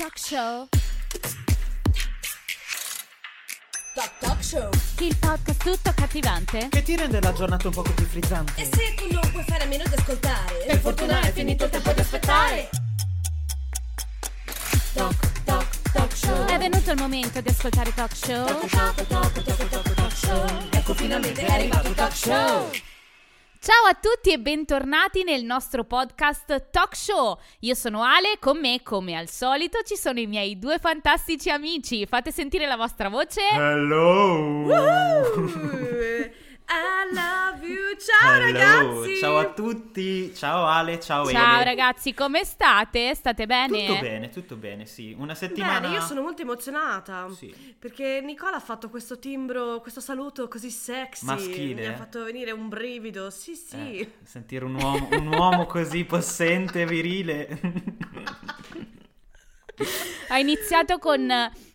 Talk Show. Talk Talk Show. Il podcast tutto accattivante. Che ti rende la giornata un poco più frizzante. E se tu non puoi fare a meno di ascoltare, Per fortuna è finito il tempo di aspettare. Talk Talk Talk Show. È venuto il momento di ascoltare Talk Show. Talk Talk Talk Talk Talk Talk Show. Ecco finalmente è arrivato il Talk Show. Ciao a tutti e bentornati nel nostro podcast Talk Show. Io sono Ale, con me, come al solito, ci sono i miei due fantastici amici. Fate sentire la vostra voce. Hello! I love you, ciao Hello. ragazzi! Ciao a tutti, ciao Ale, ciao, Ciao Ele. ragazzi, come state? State bene? Tutto bene, tutto bene, sì. Una settimana... Bene, io sono molto emozionata Sì. perché Nicola ha fatto questo timbro, questo saluto così sexy. Maschile. Mi ha fatto venire un brivido. Sì, sì. Eh, sentire un uomo, un uomo così possente e virile. Ha iniziato con,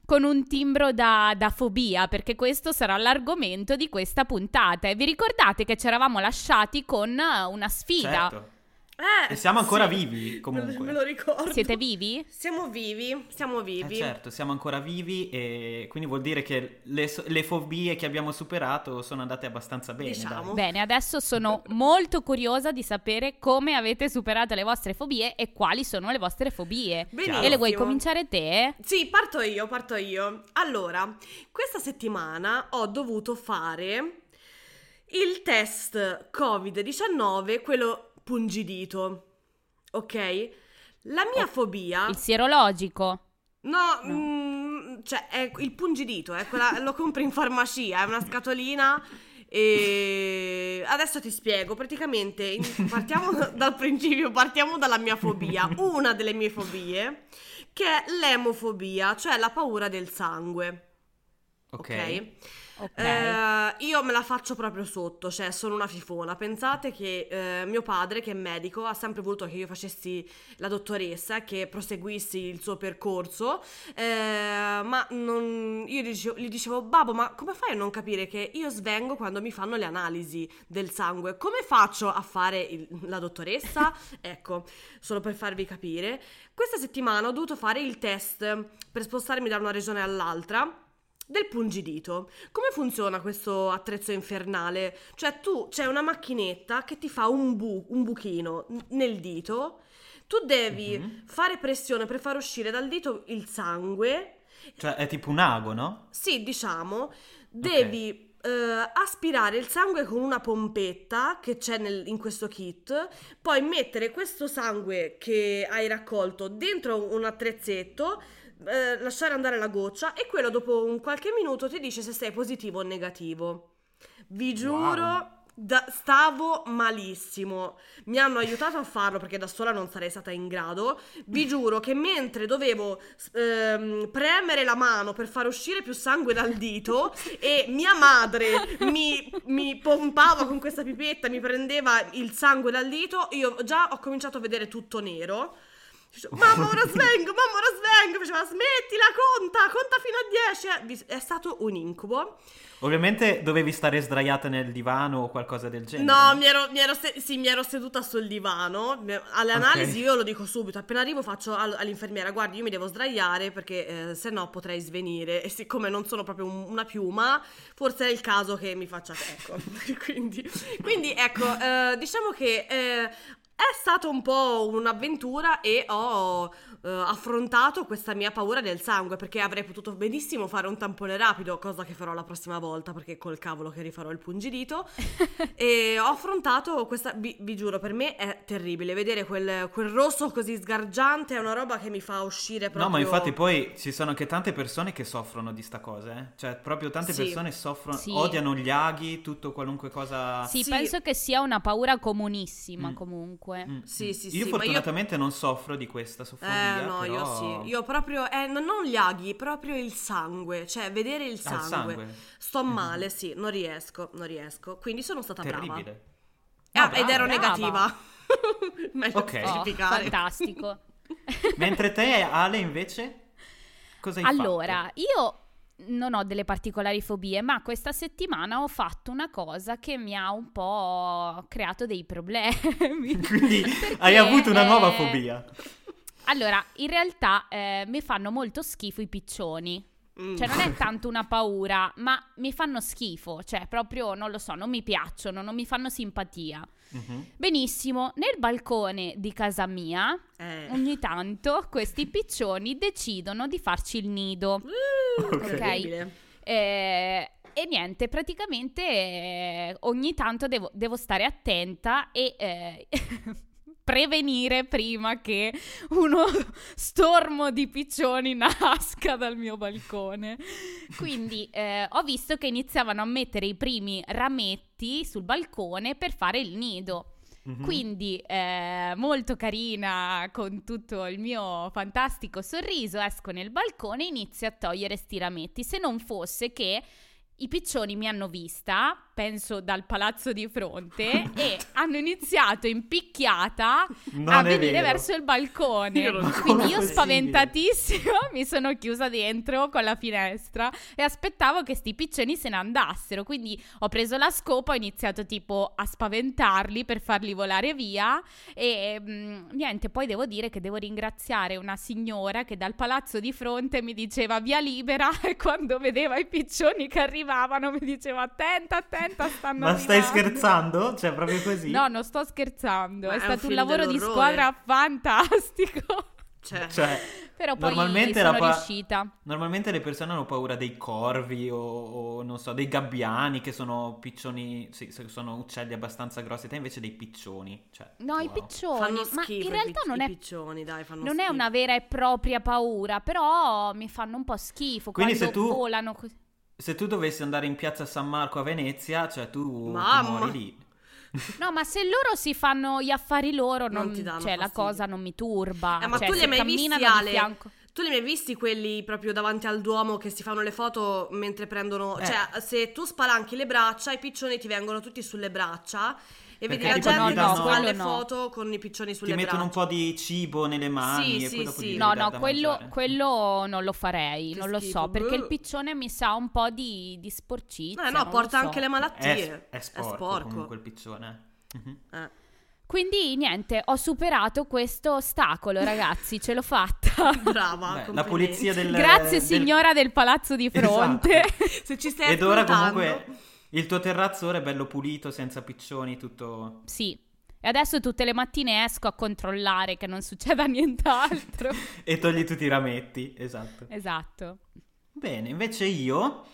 con un timbro da, da fobia, perché questo sarà l'argomento di questa puntata. E vi ricordate che ci eravamo lasciati con una sfida? certo. Eh, E siamo ancora sì. vivi, comunque. Me lo ricordo. Siete vivi? Siamo vivi, siamo Eh, vivi. certo, siamo ancora vivi e quindi vuol dire che le, le fobie che abbiamo superato sono andate abbastanza bene. Diciamo. dai. Bene, adesso sono molto curiosa di sapere come avete superato le vostre fobie e quali sono le vostre fobie. Benissimo. E le vuoi cominciare te? Sì, parto io, parto io. Allora, questa settimana ho dovuto fare il test Covid-19, quello pungidito. Ok? La mia fobia... Il sierologico. No, mm, cioè, è il pungidito, è quella, lo compri in farmacia, è una scatolina e adesso ti spiego, praticamente in- partiamo dal principio, partiamo dalla mia fobia, una delle mie fobie, che è l'emofobia, cioè la paura del sangue. Ok. ok? Ok. Eh, io me la faccio proprio sotto, cioè sono una fifona. Pensate che eh, mio padre, che è medico, ha sempre voluto che io facessi la dottoressa, che proseguissi il suo percorso, eh, ma non- io gli dicevo, gli dicevo, babbo, ma come fai a non capire che io svengo quando mi fanno le analisi del sangue? Come faccio a fare il- la dottoressa? ecco, solo per farvi capire. Questa settimana ho dovuto fare il test per spostarmi da una regione all'altra del pungidito. Come funziona questo attrezzo infernale? Cioè tu c'è una macchinetta che ti fa un, bu- un buchino nel dito, tu devi Mhm. fare pressione per far uscire dal dito il sangue, Cioè è tipo un ago, no? sì diciamo, devi eh, aspirare il sangue con una pompetta che c'è nel- in questo kit, poi mettere questo sangue che hai raccolto dentro un attrezzetto, eh, lasciare andare la goccia e quello dopo un qualche minuto ti dice se sei positivo o negativo. Vi giuro, Wow. da- stavo malissimo. Mi hanno aiutato a farlo perché da sola non sarei stata in grado. Vi giuro che mentre dovevo ehm, premere la mano per far uscire più sangue dal dito e mia madre mi, mi pompava con questa pipetta, mi prendeva il sangue dal dito, io già ho cominciato a vedere tutto nero. Mamma ora svengo, mamma ora svengo. Faceva smettila, conta, conta fino a 10. È stato un incubo. Ovviamente dovevi stare sdraiata nel divano o qualcosa del genere. No, mi ero, mi ero se- sì, mi ero seduta sul divano. Alle analisi io lo dico subito. Appena arrivo faccio al- all'infermiera, guardi, io mi devo sdraiare perché eh, se no potrei svenire. E siccome non sono proprio un- una piuma, forse è il caso che mi faccia... Ecco, quindi, quindi ecco, eh, diciamo che... eh, è stata un po' un'avventura e ho eh, affrontato questa mia paura del sangue perché avrei potuto benissimo fare un tampone rapido, cosa che farò la prossima volta perché col cavolo che rifarò il pungidito. e ho affrontato questa, vi, vi giuro, per me è terribile. Vedere quel, quel rosso così sgargiante è una roba che mi fa uscire proprio. No, ma infatti poi ci sono anche tante persone che soffrono di sta cosa, eh. Cioè, proprio tante Sì. persone soffrono, Sì. odiano gli aghi, tutto qualunque cosa... Sì, Sì. penso che sia una paura comunissima Mm. comunque. Mm, Sì, mm. sì, sì, Io ma fortunatamente non soffro di questa soffonia, Eh no, però... io sì. Io proprio, eh, non gli aghi, proprio il sangue. Cioè, vedere il Ah, il sangue. sangue. Sto Mhm. male, sì, non riesco, non riesco. Quindi sono stata brava. Terribile. Ah, Ah, ed ero brava. negativa. Meglio Ok. Oh, fantastico. Mentre te, Ale, invece? Cosa hai Allora, io non ho delle particolari fobie, ma questa settimana ho fatto una cosa che mi ha un po' creato dei problemi. Quindi hai avuto una nuova eh, fobia. Allora, in realtà eh, mi fanno molto schifo i piccioni. Mm. Cioè, non è tanto una paura, ma mi fanno schifo. Cioè, proprio, non lo so, non mi piacciono, non mi fanno simpatia. Mhm. Benissimo, nel balcone di casa mia, Eh. ogni tanto questi piccioni decidono di farci il nido. Ok. Terribile. Eh, e niente, praticamente eh, ogni tanto devo, devo stare attenta e eh, prevenire prima che uno stormo di piccioni nasca dal mio balcone. Quindi eh, ho visto che iniziavano a mettere i primi rametti sul balcone per fare il nido. Mhm. Quindi eh, molto carina, con tutto il mio fantastico sorriso, esco nel balcone e inizio a togliere sti rametti. Se non fosse che i piccioni mi hanno vista, penso dal palazzo di fronte, e hanno iniziato in picchiata Non a venire vero. verso il balcone. Io Quindi io spaventatissima mi sono chiusa dentro con la finestra e aspettavo che sti piccioni se ne andassero. Quindi ho preso la scopa, ho iniziato tipo a spaventarli per farli volare via e mm, niente, poi devo dire che devo ringraziare una signora che dal palazzo di fronte mi diceva via libera e quando vedeva i piccioni che arrivavano mi diceva attenta, attenta, stanno Ma stai arrivando." scherzando? Cioè, proprio così? No, non sto scherzando, Ma è è un stato un film lavoro di dell'orrore. squadra fantastico. Cioè, Cioè, Però poi Normalmente sono la pa- riuscita. normalmente le persone hanno paura dei corvi o, o, non so, dei gabbiani che sono piccioni, sì, sono uccelli abbastanza grossi, te invece dei piccioni. Cioè, No, i wow. piccioni, fanno ma schifo in i realtà pic- non i è, piccioni, dai, fanno non è una vera e propria paura, però mi fanno un po' schifo Quindi quando se tu- volano così. Se tu dovessi andare in piazza San Marco a Venezia, cioè tu, tu muori lì. No, ma se loro si fanno gli affari loro, Non non, ti danno cioè, la cosa non mi turba. Eh, ma Cioè, tu li hai mai visti, Ale? fianco... Tu li hai mai visti quelli proprio davanti al Duomo che si fanno le foto mentre prendono... Eh. Cioè, se tu spalanchi le braccia, i piccioni ti vengono tutti sulle braccia e vedi la gente ti che si fa le no. foto con i piccioni Ti sulle mettono un braccia. po' di cibo nelle mani Sì, e sì, poi dopo sì. No, no, quello, quello non lo farei, Che non lo schifo, so, perché il piccione mi sa un po' di, di sporcizia. Eh no, lo porta so. anche le malattie. È, è sporco, comunque il piccione. Mhm. Eh. Quindi niente, ho superato questo ostacolo, ragazzi, ce l'ho fatta. Brava, Beh, la pulizia del... Grazie del- signora del palazzo di fronte. Se ci stai Ed ora ascoltando- comunque il tuo terrazzo ora è bello pulito, senza piccioni, tutto... sì. E adesso tutte le mattine esco a controllare che non succeda nient'altro. E togli tutti i rametti, esatto. esatto. Bene, invece io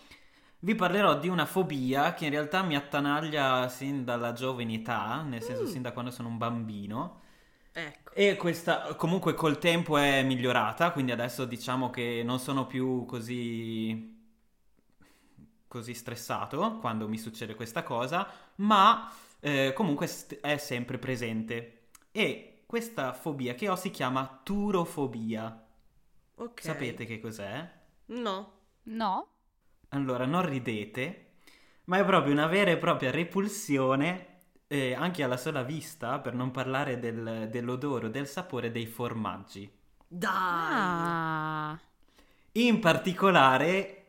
vi parlerò di una fobia che in realtà mi attanaglia sin dalla giovane età, nel senso Mm. sin da quando sono un bambino. Ecco. E questa comunque col tempo è migliorata, quindi adesso diciamo che non sono più così così stressato quando mi succede questa cosa, ma eh, comunque st- è sempre presente. E questa fobia che ho si chiama turofobia. Ok. Sapete che cos'è? No. No? Allora, non ridete, ma è proprio una vera e propria repulsione, eh, anche alla sola vista, per non parlare del- dell'odore o del sapore dei formaggi. Dai. Ah. In particolare,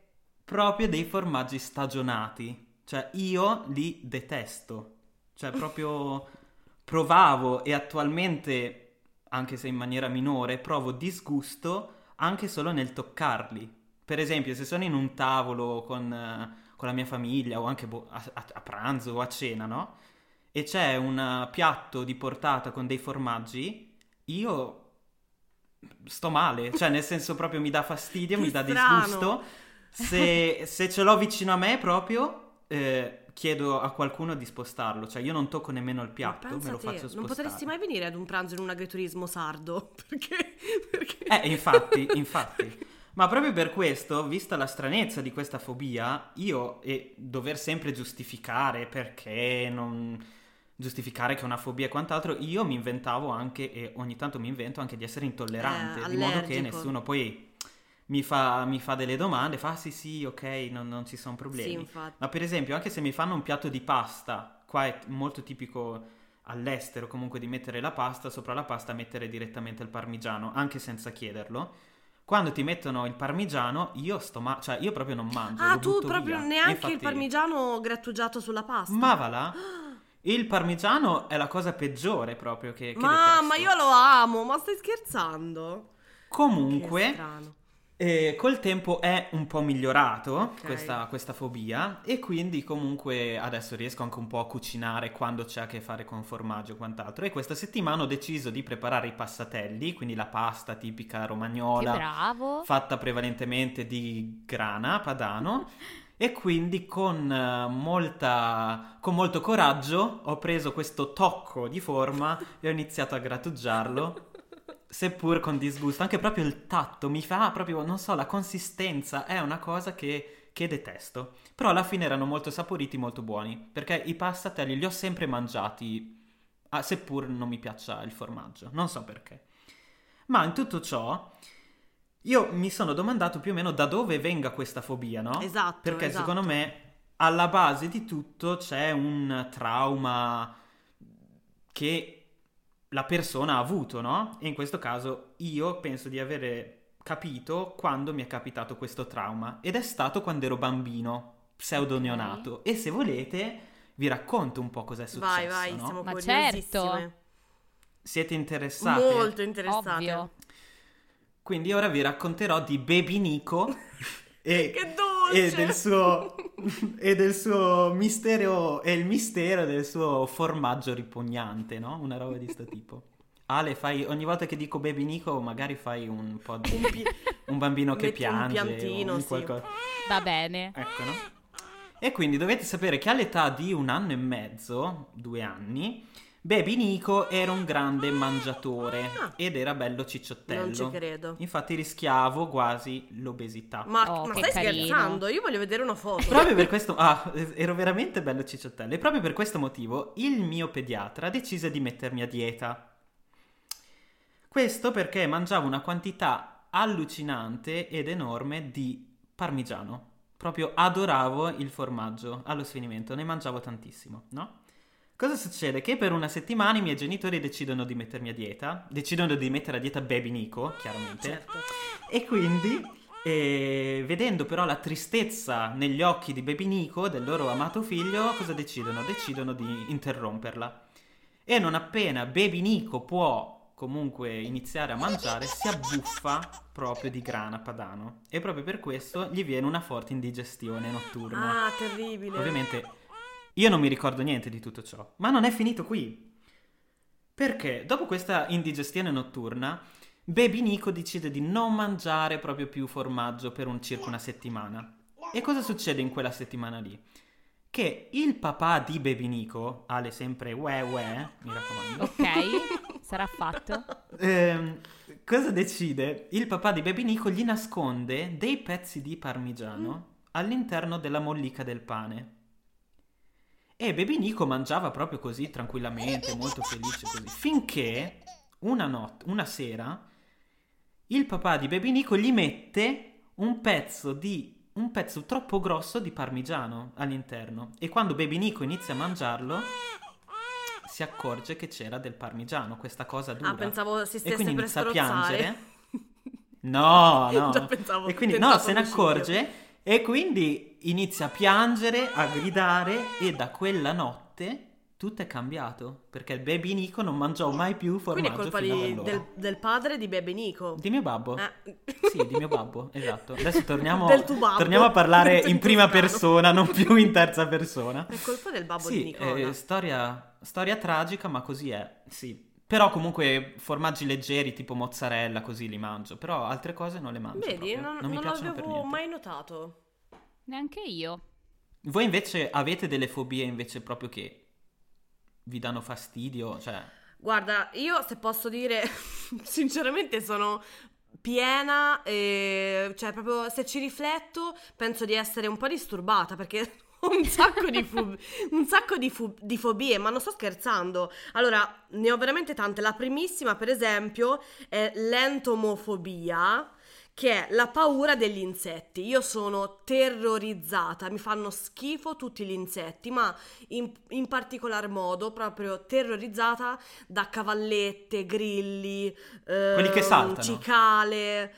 proprio dei formaggi stagionati. Cioè, io li detesto. Cioè, proprio provavo e attualmente, anche se in maniera minore, provo disgusto anche solo nel toccarli. Per esempio, se sono in un tavolo con, con la mia famiglia o anche boh, a, a- pranzo o a cena, no? E c'è un piatto di portata con dei formaggi, io sto male, cioè nel senso proprio mi dà fastidio, mi dà strano. disgusto. Se, se ce l'ho vicino a me proprio, eh, chiedo a qualcuno di spostarlo, cioè io non tocco nemmeno il piatto, me lo te, faccio spostare. Non potresti mai venire ad un pranzo in un agriturismo sardo? Perché? Perché? Eh, infatti, infatti. Ma proprio per questo, vista la stranezza di questa fobia, io e dover sempre giustificare perché non giustificare che è una fobia e quant'altro, io mi inventavo anche e ogni tanto mi invento anche di essere intollerante, Eh, di modo che nessuno poi mi fa, mi fa delle domande, fa "Ah, sì sì, ok, non, non ci sono problemi. Sì, infatti. Ma per esempio, anche se mi fanno un piatto di pasta, qua è molto tipico all'estero comunque di mettere la pasta, sopra la pasta mettere direttamente il parmigiano, anche senza chiederlo. Quando ti mettono il parmigiano, io sto ma- cioè io proprio non mangio. Ah, tu proprio via. neanche Infatti- il parmigiano grattugiato sulla pasta? Ma va là? Il parmigiano è la cosa peggiore proprio che, che Mamma, detesto. io lo amo, ma stai scherzando? Che Comunque, eh, col tempo è un po' migliorato Ok. questa, questa fobia e quindi comunque adesso riesco anche un po' a cucinare quando c'è a che fare con formaggio e quant'altro. E questa settimana ho deciso di preparare i passatelli, quindi la pasta tipica romagnola. fatta prevalentemente di grana padano e quindi con, eh, molta, con molto coraggio ho preso questo tocco di forma e ho iniziato a grattugiarlo seppur con disgusto anche proprio il tatto mi fa proprio non so la consistenza è una cosa che, che detesto però alla fine erano molto saporiti molto buoni perché i passatelli li ho sempre mangiati ah, seppur non mi piaccia il formaggio non so perché ma in tutto ciò io mi sono domandato più o meno da dove venga questa fobia, no? Esatto, Perché esatto. secondo me alla base di tutto c'è un trauma che la persona ha avuto, no? E in questo caso io penso di avere capito quando mi è capitato questo trauma ed è stato quando ero bambino, pseudo neonato. E se volete vi racconto un po' cos'è successo, Vai, vai, no? siamo Ma certo. Siete interessati? Molto interessate. Ovvio. Quindi ora vi racconterò di Baby Nico e, Che dolce! e del suo e del suo mistero e il mistero del suo formaggio ripugnante, no? Una roba di sto tipo. Ale, fai ogni volta che dico Baby Nico, magari fai un po' di Un pi- un bambino che un piange o piantino, un sì. Va bene. Ecco, no? E quindi dovete sapere che all'età di un anno e mezzo, due anni, Baby Nico era un grande mangiatore Ah. ed era bello cicciottello. Non ci credo. Infatti rischiavo quasi l'obesità. Ma, Oh, ma stai carino. scherzando? Io voglio vedere una foto. Proprio per questo... Ah, ero veramente bello cicciottello. E proprio per questo motivo il mio pediatra decise di mettermi a dieta. Questo perché mangiavo una quantità allucinante ed enorme di parmigiano. Proprio adoravo il formaggio allo sfinimento, ne mangiavo tantissimo, no? Cosa succede? Che per una settimana i miei genitori decidono di mettermi a dieta, decidono di mettere a dieta Baby Nico, chiaramente. Certo. E quindi, eh, vedendo però la tristezza negli occhi di Baby Nico, del loro amato figlio, cosa decidono? Decidono di interromperla. E non appena Baby Nico può comunque iniziare a mangiare, si abbuffa proprio di grana padano. E proprio per questo gli viene una forte indigestione notturna. Ah, terribile. Ovviamente io non mi ricordo niente di tutto ciò, ma non è finito qui. Perché dopo questa indigestione notturna, Baby Nico decide di non mangiare proprio più formaggio per un circa una settimana. E cosa succede in quella settimana lì? Che il papà di Baby Nico, Ale sempre uè uè, mi raccomando, Ok, sarà fatto. ehm, cosa decide? Il papà di Baby Nico gli nasconde dei pezzi di parmigiano all'interno della mollica del pane. E Baby Nico mangiava proprio così tranquillamente, molto felice così, finché una notte, una sera, il papà di Baby Nico gli mette un pezzo di un pezzo troppo grosso di parmigiano all'interno e quando Baby Nico inizia a mangiarlo si accorge che c'era del parmigiano, questa cosa dura. Ah, pensavo si e stesse quindi per inizia a strozzare. piangere. No, no. Già pensavo e quindi no, se ne accorge e quindi inizia a piangere, a gridare e da quella notte tutto è cambiato perché il baby Nico non mangiò mai più Quindi formaggio è colpa di- del, del padre di Bebe Nico. Di mio babbo. Eh. Sì, di mio babbo, esatto. Adesso torniamo, torniamo a parlare in prima persona, non più in terza persona. È colpa del babbo di Sì, Nicola. eh, storia, storia tragica, ma così è, sì. Però comunque formaggi leggeri tipo mozzarella così li mangio, però altre cose non le mangio Vedi, proprio. non, non mi non piacciono per l'avevo niente. mai notato. Neanche io. Voi invece avete delle fobie invece proprio che vi danno fastidio, cioè Guarda, io se posso dire, sinceramente sono piena e cioè proprio se ci rifletto penso di essere un po' disturbata perché un sacco di, fu- un sacco di, fu- di fobie, ma non sto scherzando. Allora, ne ho veramente tante. La primissima, per esempio, è l'entomofobia, che è la paura degli insetti. Io sono terrorizzata, mi fanno schifo tutti gli insetti, ma in, in particolar modo proprio terrorizzata da cavallette, grilli, Quelli che ehm, saltano. cicale.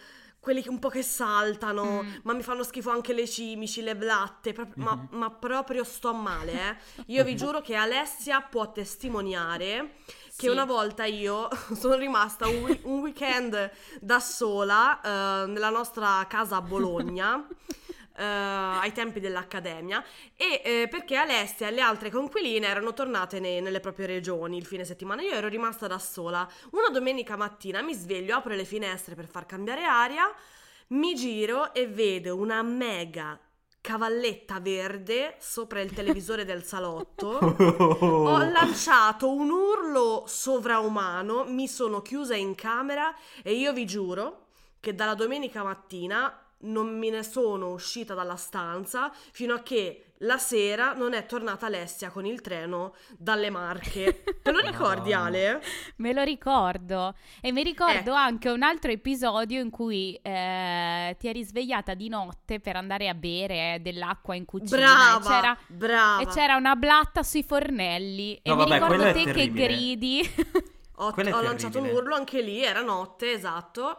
Quelli che un po' che saltano, Mm. ma mi fanno schifo anche le cimici, le blatte, pro- ma, Mhm. ma proprio sto male, eh. Io vi giuro che Alessia può testimoniare che Sì. una volta io sono rimasta un, wi- un weekend da sola eh, nella nostra casa a Bologna. eh, ai tempi dell'accademia e eh, perché Alessia e le altre conquiline erano tornate ne- nelle proprie regioni il fine settimana. Io ero rimasta da sola. Una domenica mattina mi sveglio apro le finestre per far cambiare aria mi giro e vedo una mega cavalletta verde sopra il televisore del salotto. Ho lanciato un urlo sovraumano, mi sono chiusa in camera e io vi giuro che dalla domenica mattina non me ne sono uscita dalla stanza fino a che la sera non è tornata Alessia con il treno dalle Marche. Te lo ricordi Madonna. Ale? Me lo ricordo. E mi ricordo Ecco. anche un altro episodio in cui eh, ti eri svegliata di notte per andare a bere dell'acqua in cucina. Brava, E c'era, brava. e c'era una blatta sui fornelli. E No, mi vabbè, ricordo quello è te che gridi. Ho, ho lanciato un urlo anche lì, era notte, esatto.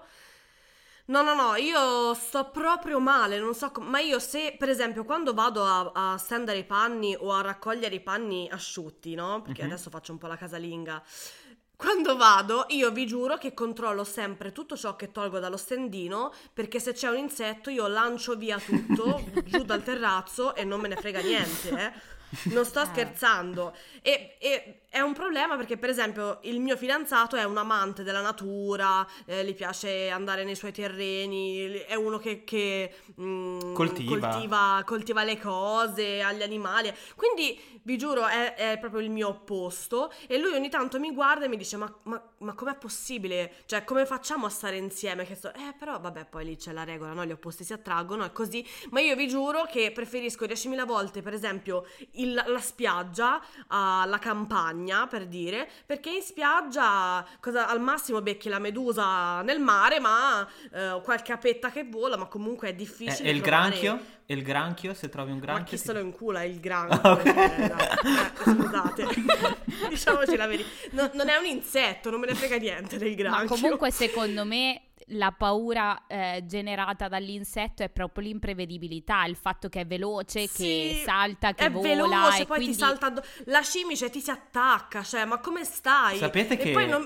No, no, no, io sto proprio male, non so com- ma io se, per esempio, quando vado a, a stendere i panni o a raccogliere i panni asciutti, no? Perché Mhm. adesso faccio un po' la casalinga. Quando vado, io vi giuro che controllo sempre tutto ciò che tolgo dallo stendino, perché se c'è un insetto io lancio via tutto giù dal terrazzo e non me ne frega niente, eh. Non sto Eh. scherzando. E, e è un problema perché, per esempio, il mio fidanzato è un amante della natura, eh, gli piace andare nei suoi terreni, è uno che, che, mm, Coltiva. coltiva. coltiva le cose, ha gli animali. Quindi vi giuro, è, è proprio il mio opposto. E lui ogni tanto mi guarda e mi dice: Ma, ma, ma com'è possibile? Cioè, come facciamo a stare insieme? Che sto... Eh, però, vabbè, poi lì c'è la regola, no? Gli opposti si attraggono, è così. Ma io vi giuro che preferisco 10.000 volte, per esempio, il- la spiaggia alla campagna, per dire, perché in spiaggia cosa, al massimo becchi la medusa nel mare, ma eh, qualche apetta che vola, ma comunque è Eh, difficile. e il trovare- granchio? E il granchio? Se trovi un Ma granchio? chi ti- se lo incula il granchio? Ah, ok. cioè, eh, scusate, diciamoci la verità. No- non è un insetto, non me ne frega niente del Ma granchio. comunque, secondo me, la paura eh, generata dall'insetto è proprio l'imprevedibilità, il fatto che è veloce, che Sì, salta, che è vola. veloce, e poi quindi... ti salta addo- la cimice ti si attacca, cioè, ma come stai? Sapete e che- poi non,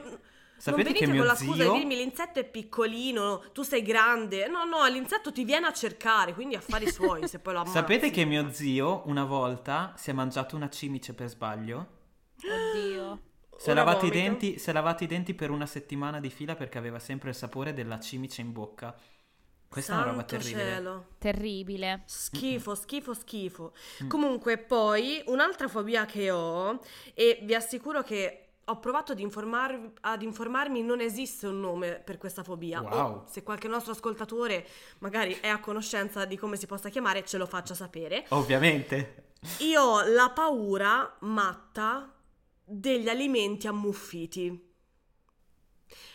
sapete non che venite mio con la scusa zio- di dirmi l'insetto è piccolino, tu sei grande. No, no, l'insetto ti viene a cercare, quindi affari suoi se poi lo ammazzi. Sapete che mio zio una volta si è mangiato una cimice per sbaglio? Oddio. Si è, Ora lavato i denti, si è lavato i denti per una settimana di fila perché aveva sempre il sapore della cimice in bocca. Questa è una roba Santo terribile. cielo. Terribile. Schifo, schifo, schifo. Mm. Comunque, poi un'altra fobia che ho, e vi assicuro che ho provato ad, informar- ad informarmi, non esiste un nome per questa fobia. Wow. O se qualche nostro ascoltatore magari è a conoscenza di come si possa chiamare, ce lo faccia sapere. Ovviamente. Io ho la paura matta degli alimenti ammuffiti.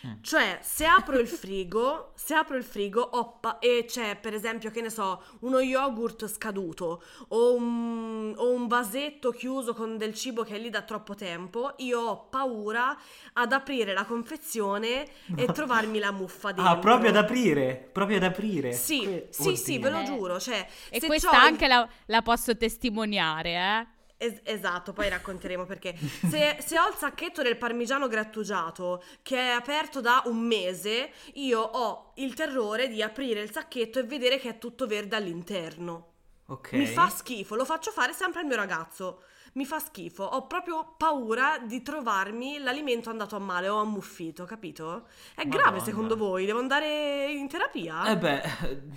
Mm. Cioè, se apro il frigo, se apro il frigo ho pa- e c'è, per esempio, che ne so, uno yogurt scaduto o un, o un vasetto chiuso con del cibo che è lì da troppo tempo, io ho paura ad aprire la confezione e trovarmi la muffa dentro. Ah, proprio ad aprire. Proprio ad aprire. Sì, Que- sì, sì, ve lo giuro. Cioè, E se questa il- anche la, la posso testimoniare, eh? Es- esatto, poi racconteremo perché. Se, se ho il sacchetto del parmigiano grattugiato che è aperto da un mese, io ho il terrore di aprire il sacchetto e vedere che è tutto verde all'interno. Ok. Mi fa schifo, lo faccio fare sempre al mio ragazzo. Mi fa schifo, ho proprio paura di trovarmi l'alimento andato a male o ammuffito, capito? È grave Madonna. secondo voi? Devo andare in terapia? Eh beh,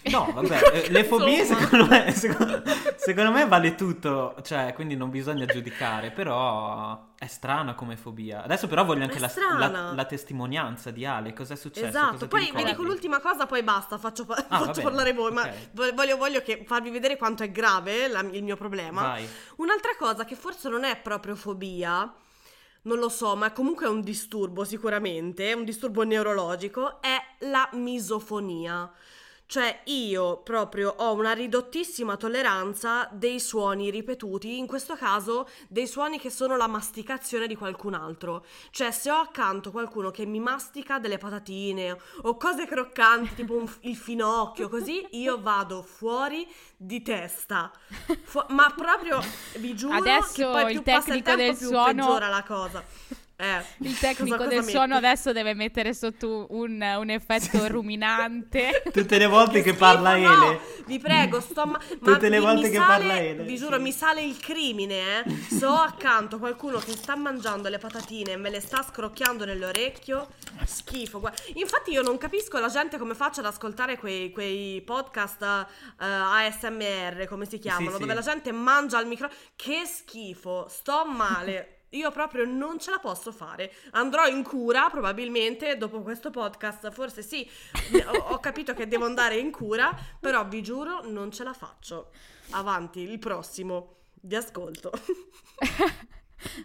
no, vabbè, eh, le fobie secondo me, secondo, secondo me vale tutto, cioè, quindi non bisogna giudicare, però è strana come fobia. Adesso però voglio anche la, la- la testimonianza di Ale, cos'è successo? Esatto, Cosa poi vi dico l'ultima cosa, poi basta, faccio, Ah, faccio parlare voi, ma ok. vo- voglio, voglio che farvi vedere quanto è grave la- il mio problema. Vai. Un'altra cosa che forse non è proprio fobia, non lo so, ma comunque è un disturbo sicuramente, un disturbo neurologico, è la misofonia. Cioè io proprio ho una ridottissima tolleranza dei suoni ripetuti, in questo caso dei suoni che sono la masticazione di qualcun altro. Cioè se ho accanto qualcuno che mi mastica delle patatine o cose croccanti, tipo un- il finocchio, così io vado fuori di testa. Fu- ma proprio vi giuro Adesso che poi il più passa tecnico il tempo del più suono- peggiora la cosa. Eh, Il tecnico cosa- del cosa suono metti? adesso deve mettere sotto un, un effetto ruminante. Tutte le volte che schifo, parla no! Ele. Vi prego, sto ma- Tutte le mi- volte mi che sale- parla Ele, Vi giuro, sì. mi sale il crimine, eh. Se ho accanto qualcuno che sta mangiando le patatine e me le sta scrocchiando nell'orecchio, schifo. guarda. Infatti io non capisco la gente come faccia ad ascoltare quei, quei podcast eh, ASMR, come si chiamano, sì. dove la gente mangia al microfono. Che schifo, sto male. Io proprio non ce la posso fare. Andrò in cura probabilmente dopo questo podcast. Forse sì. Ho, ho capito che devo andare in cura, però vi giuro non ce la faccio. Avanti, il prossimo. Vi ascolto.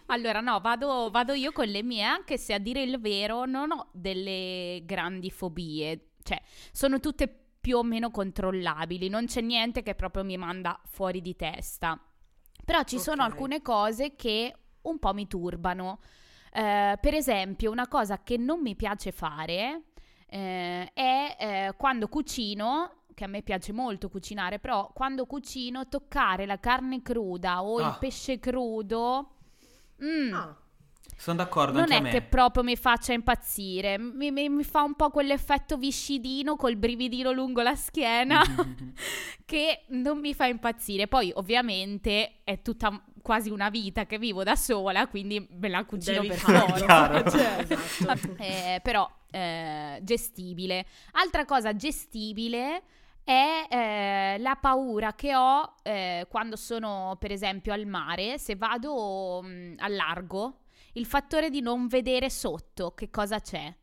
Allora, no, vado, vado io con le mie, anche se a dire il vero non ho delle grandi fobie. Cioè, sono tutte più o meno controllabili, non c'è niente che proprio mi manda fuori di testa. Però ci sono Ok. alcune cose che un po' mi turbano. Eh, per esempio, una cosa che non mi piace fare eh, è eh, quando cucino, che a me piace molto cucinare, però quando cucino toccare la carne cruda o il Ah. pesce crudo. mm, Ah, Sono d'accordo non anche è a me. che proprio mi faccia impazzire, mi, mi- mi fa un po' quell'effetto viscidino col brividino lungo la schiena che non mi fa impazzire. Poi ovviamente è tutta quasi una vita che vivo da sola, quindi me la cucino Devi per forza. Cioè, Esatto. eh, però eh, gestibile. Altra cosa gestibile è eh, la paura che ho eh, quando sono per esempio al mare, se vado mh, al largo, il fattore di non vedere sotto che cosa c'è.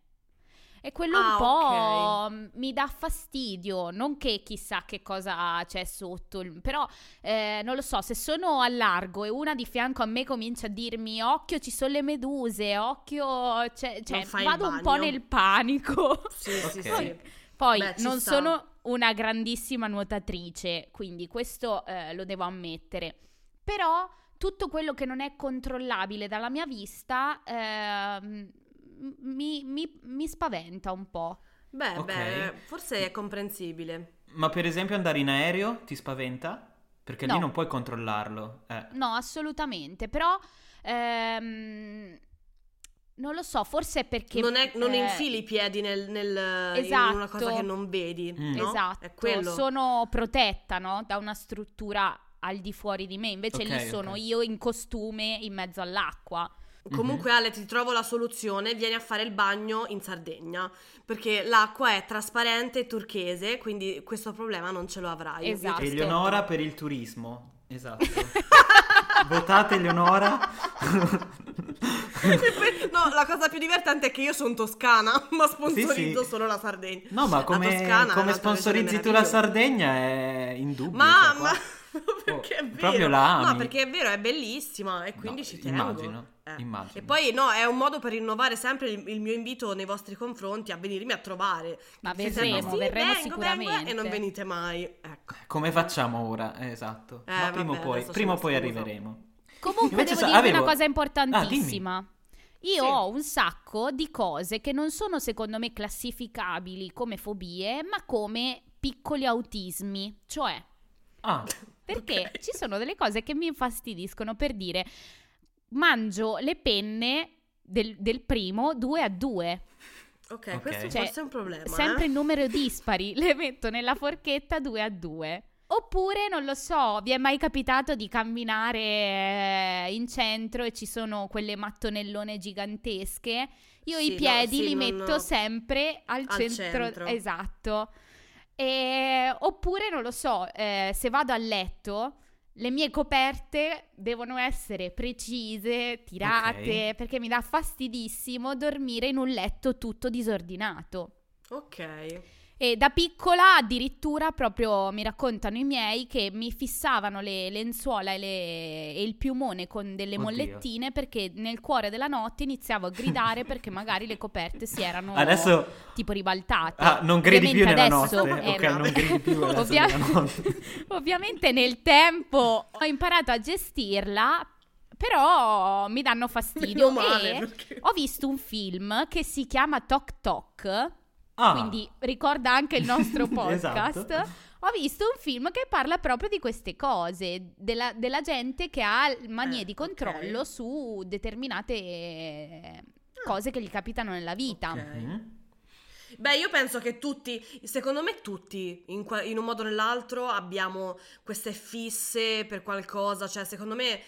E quello un Ah, po' mh, mi dà fastidio, non che chissà che cosa c'è sotto, però eh, non lo so, se sono al largo e una di fianco a me comincia a dirmi occhio ci sono le meduse, occhio, cioè, cioè, vado un po' nel panico. Sì, sì, Ok. sì. Poi Beh, non sta. sono una grandissima nuotatrice, quindi questo eh, lo devo ammettere. Però tutto quello che non è controllabile dalla mia vista ehm, mi, mi- mi spaventa un po'. Beh, Ok. beh, forse è comprensibile. Ma per esempio andare in aereo ti spaventa? Perché lì No. non puoi controllarlo. Eh. No, assolutamente. Però ehm, non lo so, forse è perché... non, è- non eh, infili i piedi nel, nel- in Esatto. una cosa che non vedi. Mm. no? Esatto, È quello. sono protetta no? da una struttura al di fuori di me, invece Ok, lì sono io in costume in mezzo all'acqua. Comunque Mhm. Ale ti trovo la soluzione, vieni a fare il bagno in Sardegna, perché l'acqua è trasparente e turchese, quindi questo problema non ce lo avrai. Esatto. Eleonora per il turismo. Esatto. Votate Eleonora. Poi- no, la cosa più divertente è che io sono toscana, ma sponsorizzo Sì, sì. solo la Sardegna. No, ma come, come sponsorizzi tu la. Sardegna è indubbio. Ma, cioè, ma perché è vero. proprio la ami. No, perché è vero, è bellissima e quindi No, ci tengo. immagino, Eh. immagino. E poi no, è un modo per rinnovare sempre il, il mio invito nei vostri confronti a venirmi a trovare. Ma verremo, sì, verremo vengo, vengo, sicuramente. e non venite mai. Ecco. Come facciamo ora? Eh, Esatto. Eh, ma prima o poi, prima poi arriveremo. Comunque Invece devo sa- dirvi avevo- una cosa Ah, importantissima. Io Sì. ho un sacco di cose che non sono secondo me classificabili come fobie, ma come piccoli autismi. Cioè, Ah, perché Ok. ci sono delle cose che mi infastidiscono per dire mangio le penne del, del primo due a due. Ok, Ok. questo Cioè, forse è un problema. Sempre eh? in numero dispari, le metto nella forchetta due a due. Oppure, non lo so, vi è mai capitato di camminare eh, in centro e ci sono quelle mattonellone gigantesche? Io Sì, i no, piedi sì, li metto sempre al, al centro, centro. esatto. E- oppure, non lo so, eh, se vado a letto, le mie coperte devono essere precise, tirate, Ok. perché mi dà fastidissimo dormire in un letto tutto disordinato. Ok. E da piccola addirittura proprio mi raccontano i miei che mi fissavano le lenzuola e, le- e il piumone con delle Oddio. mollettine perché nel cuore della notte iniziavo a gridare perché magari le coperte si erano Adesso tipo ribaltate. ah, non gridi più Ovviamente nella adesso, notte. eh, ok, no. non gridi più Ovvia- nella notte. Ovviamente nel tempo ho imparato a gestirla, però mi danno fastidio. Male, e perché- ho visto un film che si chiama Tok Tok, Ah, quindi ricorda anche il nostro podcast. Esatto. Ho visto un film che parla proprio di queste cose, della, della gente che ha manie Eh, di controllo ok. su determinate eh, cose che gli capitano nella vita. Ok. Beh, io penso che tutti, secondo me tutti, in, qua- in un modo o nell'altro, abbiamo queste fisse per qualcosa, cioè secondo me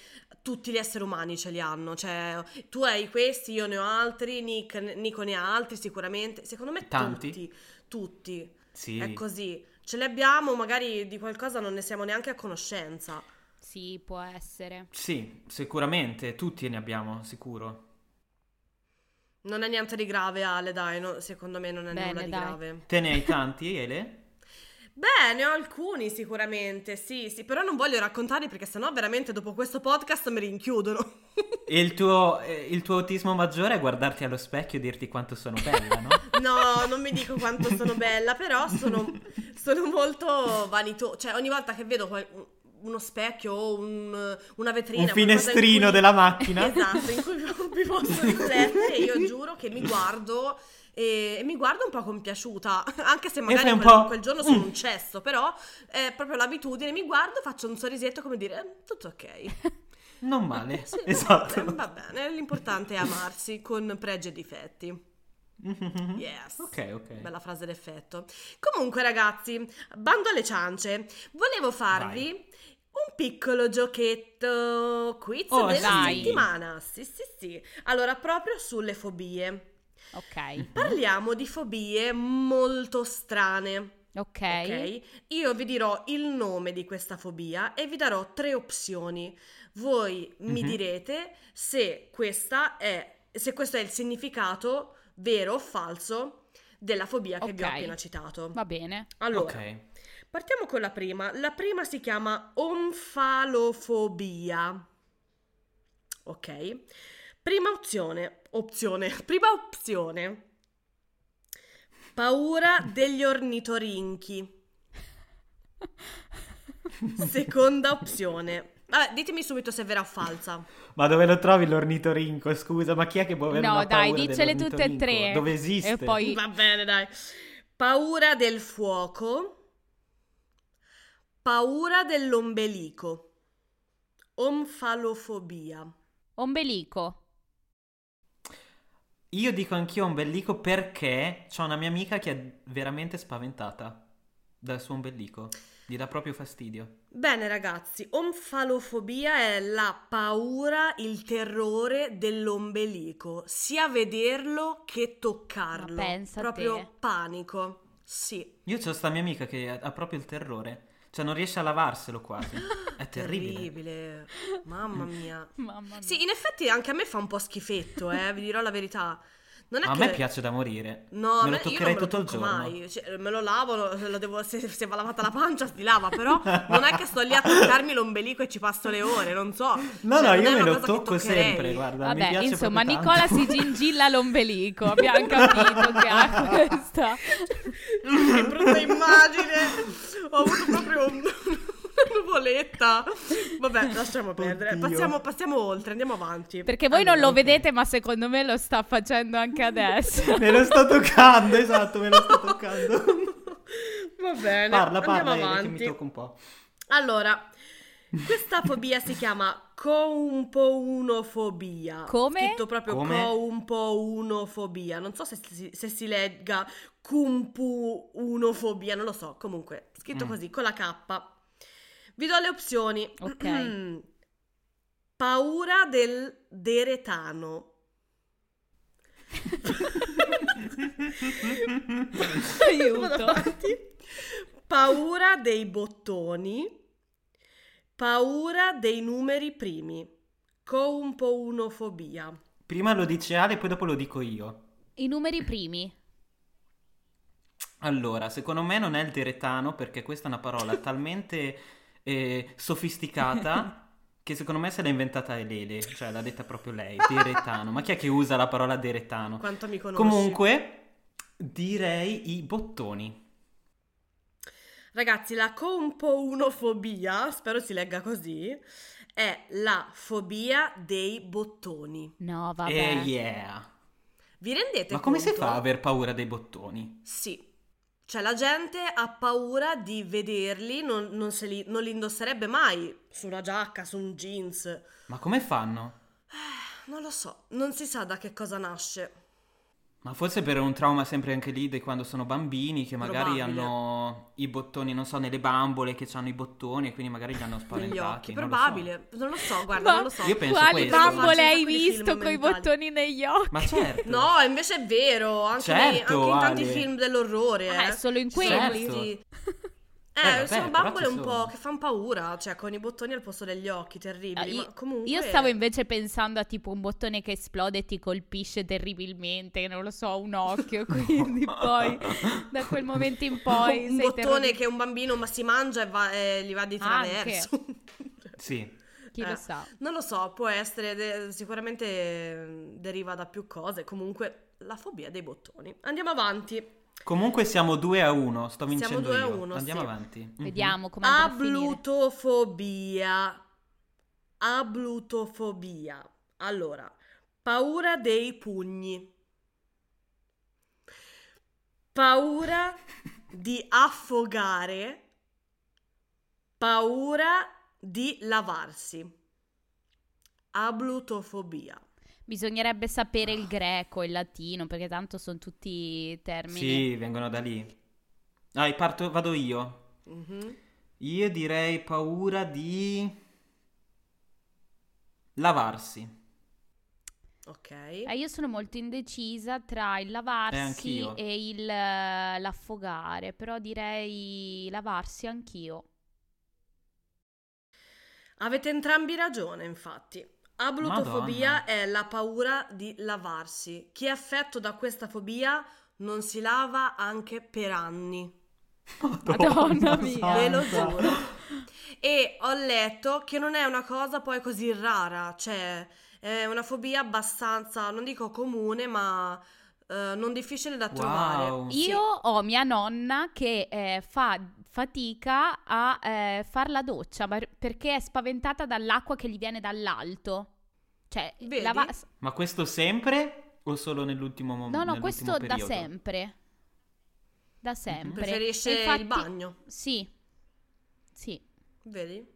tutti gli esseri umani ce li hanno, cioè tu hai questi, io ne ho altri, Nick, Nico ne ha altri sicuramente, secondo me Tanti? tutti, tutti, Sì. è così, ce li abbiamo, magari di qualcosa non ne siamo neanche a conoscenza. Sì, può essere. Sì, sicuramente, tutti ne abbiamo, sicuro. Non è niente di grave, Ale, dai, no- secondo me non è Bene, nulla di dai. grave. Te ne hai tanti, Ele? Beh, ne ho alcuni sicuramente, sì, sì, però non voglio raccontarli perché sennò veramente dopo questo podcast mi rinchiudono. E il tuo, eh, il tuo autismo maggiore è guardarti allo specchio e dirti quanto sono bella, no? No, non mi dico quanto sono bella, però sono, sono molto vanitosa. Cioè, ogni volta che vedo qual- uno specchio o un- una vetrina... Un finestrino cui- della macchina. Esatto, in cui mi posso riflettere, io giuro che mi guardo e, mi guardo un po' compiaciuta, anche se magari quel, po'- quel giorno sono Mm. un cesso, però è proprio l'abitudine, mi guardo, faccio un sorrisetto come dire, "Eh, tutto ok. Non male, Sì, esatto. Va bene, va bene, l'importante è amarsi con pregi e difetti. Yes. Ok, ok. Bella frase d'effetto. Comunque, ragazzi, bando alle ciance. Volevo farvi un piccolo giochetto quiz Oh, della dai. settimana. Sì, sì, sì. Allora, proprio sulle fobie. Ok, Parliamo di fobie molto strane. ok. Ok? Io vi dirò il nome di questa fobia e vi darò tre opzioni. Voi mi Mhm. direte se questa è se questo è il significato vero o falso della fobia che vi ho appena citato. Va bene. Allora, Ok. Partiamo con la prima. La prima si chiama omfalofobia. Ok? Prima opzione, opzione, prima opzione. Paura degli ornitorinchi. Seconda opzione. Vabbè, ditemi subito se è vera o falsa. Ma dove lo trovi l'ornitorinco? Scusa, ma chi è che può avere No, una dai, paura dicele tutte e tre. Dove esiste? E poi- Va bene, dai. Paura del fuoco. Paura dell'ombelico. Omfalofobia. Ombelico. Io dico anch'io ombelico perché c'ho una mia amica che è veramente spaventata dal suo ombelico. Gli dà proprio fastidio. Bene ragazzi, omfalofobia è la paura, il terrore dell'ombelico, sia vederlo che toccarlo. Ma pensa a Proprio te. panico. Sì. Io c'ho sta mia amica che ha proprio il terrore. Cioè non riesce a lavarselo quasi. È terribile. Terribile. Mamma mia. Mamma mia. Sì, in effetti anche a me fa un po' schifetto, eh, vi dirò la verità. Non è A che... me piace da morire. No, a me lo me- io non toccherei me lo tutto il giorno. mai. Cioè, me lo lavo, lo, lo devo- se, se va lavata la pancia si lava, però non è che sto lì a toccarmi l'ombelico e ci passo le ore, non so. No, Cioè, no, io me lo tocco sempre, guarda, mi Vabbè, piace insomma, Nicola tanto. si gingilla l'ombelico. Abbiamo capito che ha questa. Che brutta immagine! Ho avuto proprio un- una nuvoletta. Vabbè, lasciamo perdere. Passiamo, passiamo oltre, andiamo avanti. Perché voi non lo Allora, ok. vedete, ma secondo me lo sta facendo anche adesso. Me lo sto toccando, esatto, me lo sto toccando. Va bene, Parla, andiamo parla, Ele, che mi avanti. tocca un po'. Allora, questa fobia si chiama coumpounofobia. Come? Scritto proprio Come? coumpounofobia. Non so se si, se si legga cumpuunofobia, non lo so. Comunque, scritto Mm. così, con la K. Vi do le opzioni. Ok. Paura del deretano. Aiuto. Vado avanti. Paura dei bottoni. Paura dei numeri primi. Coumpounofobia. Prima lo dice Ale, poi dopo lo dico io. I numeri primi. Allora, secondo me non è il deretano perché questa è una parola talmente eh, sofisticata che secondo me se l'ha inventata Elele, cioè l'ha detta proprio lei, deretano. Ma chi è che usa la parola deretano? Quanto mi conosci? Comunque, direi i bottoni. Ragazzi, la compounofobia, spero si legga così, è la fobia dei bottoni. No, vabbè. Eh yeah. Vi rendete Ma come si conto? fa a aver paura dei bottoni? Sì. Cioè, la gente ha paura di vederli, non, non se li, non li indosserebbe mai su una giacca, su un jeans. Ma come fanno? Non lo so, non si sa da che cosa nasce. Ma forse per un trauma sempre anche lì di quando sono bambini che magari Probabile. hanno i bottoni, non so, nelle bambole che hanno i bottoni e quindi magari li hanno Negli spaventati. occhi, non lo so. probabile. Non lo so, guarda, Ma non lo so. Io penso Quali questo. bambole hai visto con i bottoni negli occhi? Ma certo. No, invece è vero, anche, nei- Certo, anche in tanti Ale. film dell'orrore. Ah, eh. è solo in quelli. questi- Eh, Eh, sono bambole un po' che fanno paura, cioè con i bottoni al posto degli occhi, terribili. Ah, ma comunque... Io stavo invece pensando a tipo un bottone che esplode e ti colpisce terribilmente, non lo so, un occhio, quindi poi da quel momento in poi un sei bottone terrorizzato. che un bambino ma si mangia e, va- e gli va di traverso. Sì. Chi Eh, lo sa. Non lo so, può essere, de- sicuramente eh, deriva da più cose. Comunque, la fobia dei bottoni. Andiamo avanti. Comunque siamo 2 a 1, sto Siamo vincendo due a io. uno, Andiamo sì. avanti. Mhm. Vediamo come andrà a finire. Ablutofobia. Ablutofobia. Allora, paura dei pugni. Paura di affogare. Paura di lavarsi. Ablutofobia. Bisognerebbe sapere il greco e il latino, perché tanto sono tutti termini. Sì, vengono da lì. Dai, parto, vado io. Mhm. Io direi paura di lavarsi. Ok. Eh, io sono molto indecisa tra il Eh, lavarsi anch'io. e il, eh, l'affogare, però direi lavarsi anch'io. Avete entrambi ragione, infatti. Ablutofobia Madonna. è la paura di lavarsi. Chi è affetto da questa fobia non si lava anche per anni. Madonna mia. Ve lo giuro. E ho letto che non è una cosa poi così rara, cioè è una fobia abbastanza, non dico comune, ma eh, non difficile da trovare. Wow. Sì. Io ho mia nonna che eh, fa fatica a eh, far la doccia perché è spaventata dall'acqua che gli viene dall'alto. Cioè, lava- Ma questo sempre o solo nell'ultimo momento? No, no, questo da sempre. Da sempre. Preferisce infatti- il bagno, Sì. Sì. vedi?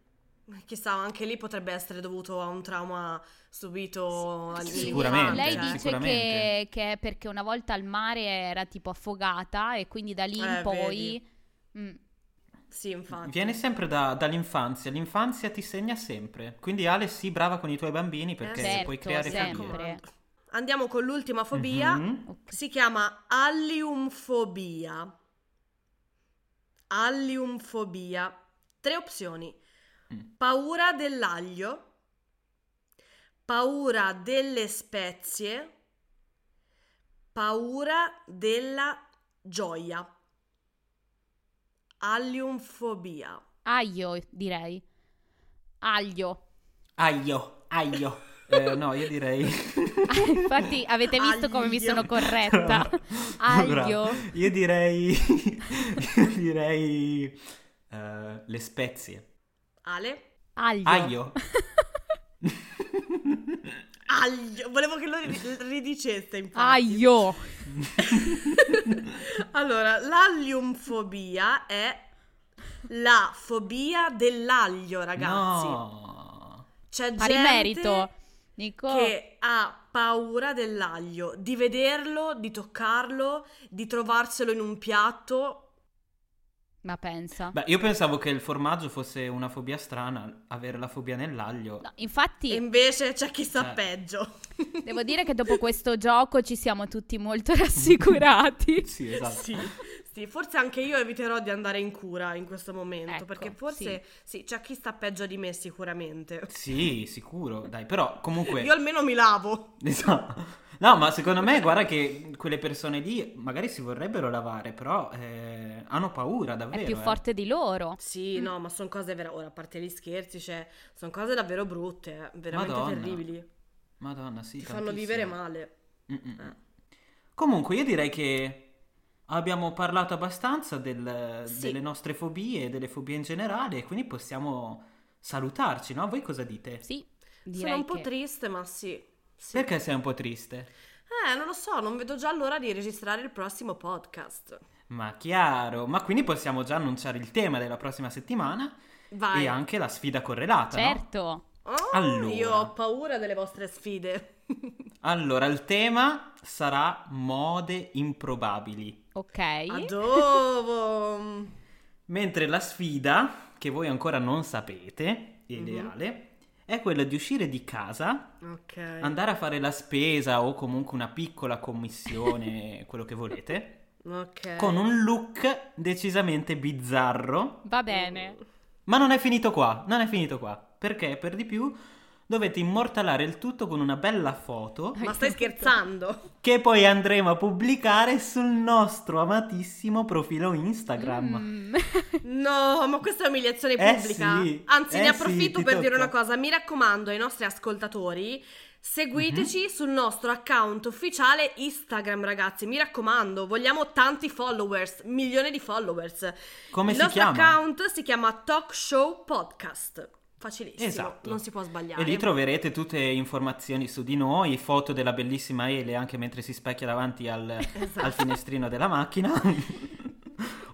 Chissà, anche lì potrebbe essere dovuto a un trauma subito Sì, all'infanzia, sicuramente, Lei dice sicuramente. che, che è perché una volta al mare era tipo affogata e quindi da lì in Eh, poi... Mm. Sì, infatti. Viene sempre da- dall'infanzia, l'infanzia ti segna sempre. Quindi Ale, sì, brava con i tuoi bambini perché certo, puoi creare sempre. fobie. Andiamo con l'ultima fobia. Mhm. Ok. Si chiama alliumfobia. Alliumfobia. Tre opzioni. Mm. Paura dell'aglio, paura delle spezie, paura della gioia. Alliumfobia. Aglio, direi. Aglio. Aglio, aglio. Eh, no, io direi... Infatti avete visto come mi Aglio. sono corretta. Aglio. Io direi... io direi... eh, le spezie. Ale? Aglio. Aglio. Aglio. Volevo che lo ri- ridiceste, infatti. Aglio. Allora, l'alliumfobia è la fobia dell'aglio, ragazzi. No. C'è Pari gente merito. Nico. che ha paura dell'aglio, di vederlo, di toccarlo, di trovarselo in un piatto. Ma pensa. Beh, io pensavo che il formaggio fosse una fobia strana, avere la fobia nell'aglio. No, infatti, E invece c'è chi sta Eh. peggio. devo dire che dopo questo gioco ci siamo tutti molto rassicurati. Sì, esatto. Sì, sì, forse anche io eviterò di andare in cura in questo momento, Ecco, perché forse sì. c'è chi sta peggio di me sicuramente. Sì, sicuro. Dai, però comunque... Io almeno mi lavo. Esatto. No, ma secondo me, guarda che quelle persone lì magari si vorrebbero lavare, però eh, hanno paura davvero. È più eh. forte di loro. Sì, no, ma sono cose vera- ora a parte gli scherzi, cioè, sono cose davvero brutte, eh, veramente Madonna. terribili. Madonna, sì. Ti fanno tantissimo. vivere male. Eh. Comunque, io direi che abbiamo parlato abbastanza del- Sì. delle nostre fobie, delle fobie in generale, quindi possiamo salutarci, no? Voi cosa dite? Sì, direi Sono un po' che... triste, ma sì. sì. Perché sei un po' triste? Eh, non lo so, non vedo già l'ora di registrare il prossimo podcast. Ma chiaro, ma quindi possiamo già annunciare il tema della prossima settimana Vai. e anche la sfida correlata, no? Certo. Oh, Allora. Io ho paura delle vostre sfide. Allora, il tema sarà mode improbabili, Ok. Adovo. mentre la sfida, che voi ancora non sapete, ideale, è quella di uscire di casa, Ok. andare a fare la spesa o comunque una piccola commissione, quello che volete, ok. con un look decisamente bizzarro. Va bene. Ma non è finito qua, non è finito qua, perché per di più dovete immortalare il tutto con una bella foto Ma stai scherzando? che poi andremo a pubblicare sul nostro amatissimo profilo Instagram. Mm. No, ma questa è umiliazione Eh pubblica. sì, Anzi, eh ne sì, approfitto ti per dire tocca. una cosa. Mi raccomando ai nostri ascoltatori. Seguiteci Mhm. sul nostro account ufficiale Instagram, ragazzi. Mi raccomando, vogliamo tanti followers, milioni di followers. Come Il si nostro chiama? account si chiama Talk Show Podcast. Facilissimo, Esatto. non si può sbagliare. E lì troverete tutte informazioni su di noi, foto della bellissima Ele anche mentre si specchia davanti al, Esatto. al finestrino della macchina.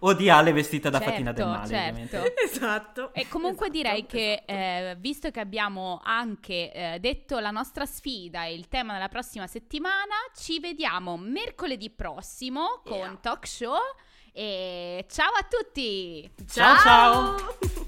o di Ale vestita da fatina del Certo, male, certo. ovviamente. Esatto. E comunque Esatto, direi che, esatto. eh, visto che abbiamo anche eh, detto la nostra sfida e il tema della prossima settimana, ci vediamo mercoledì prossimo con Yeah. Talk Show. E ciao a tutti! Ciao, ciao. ciao.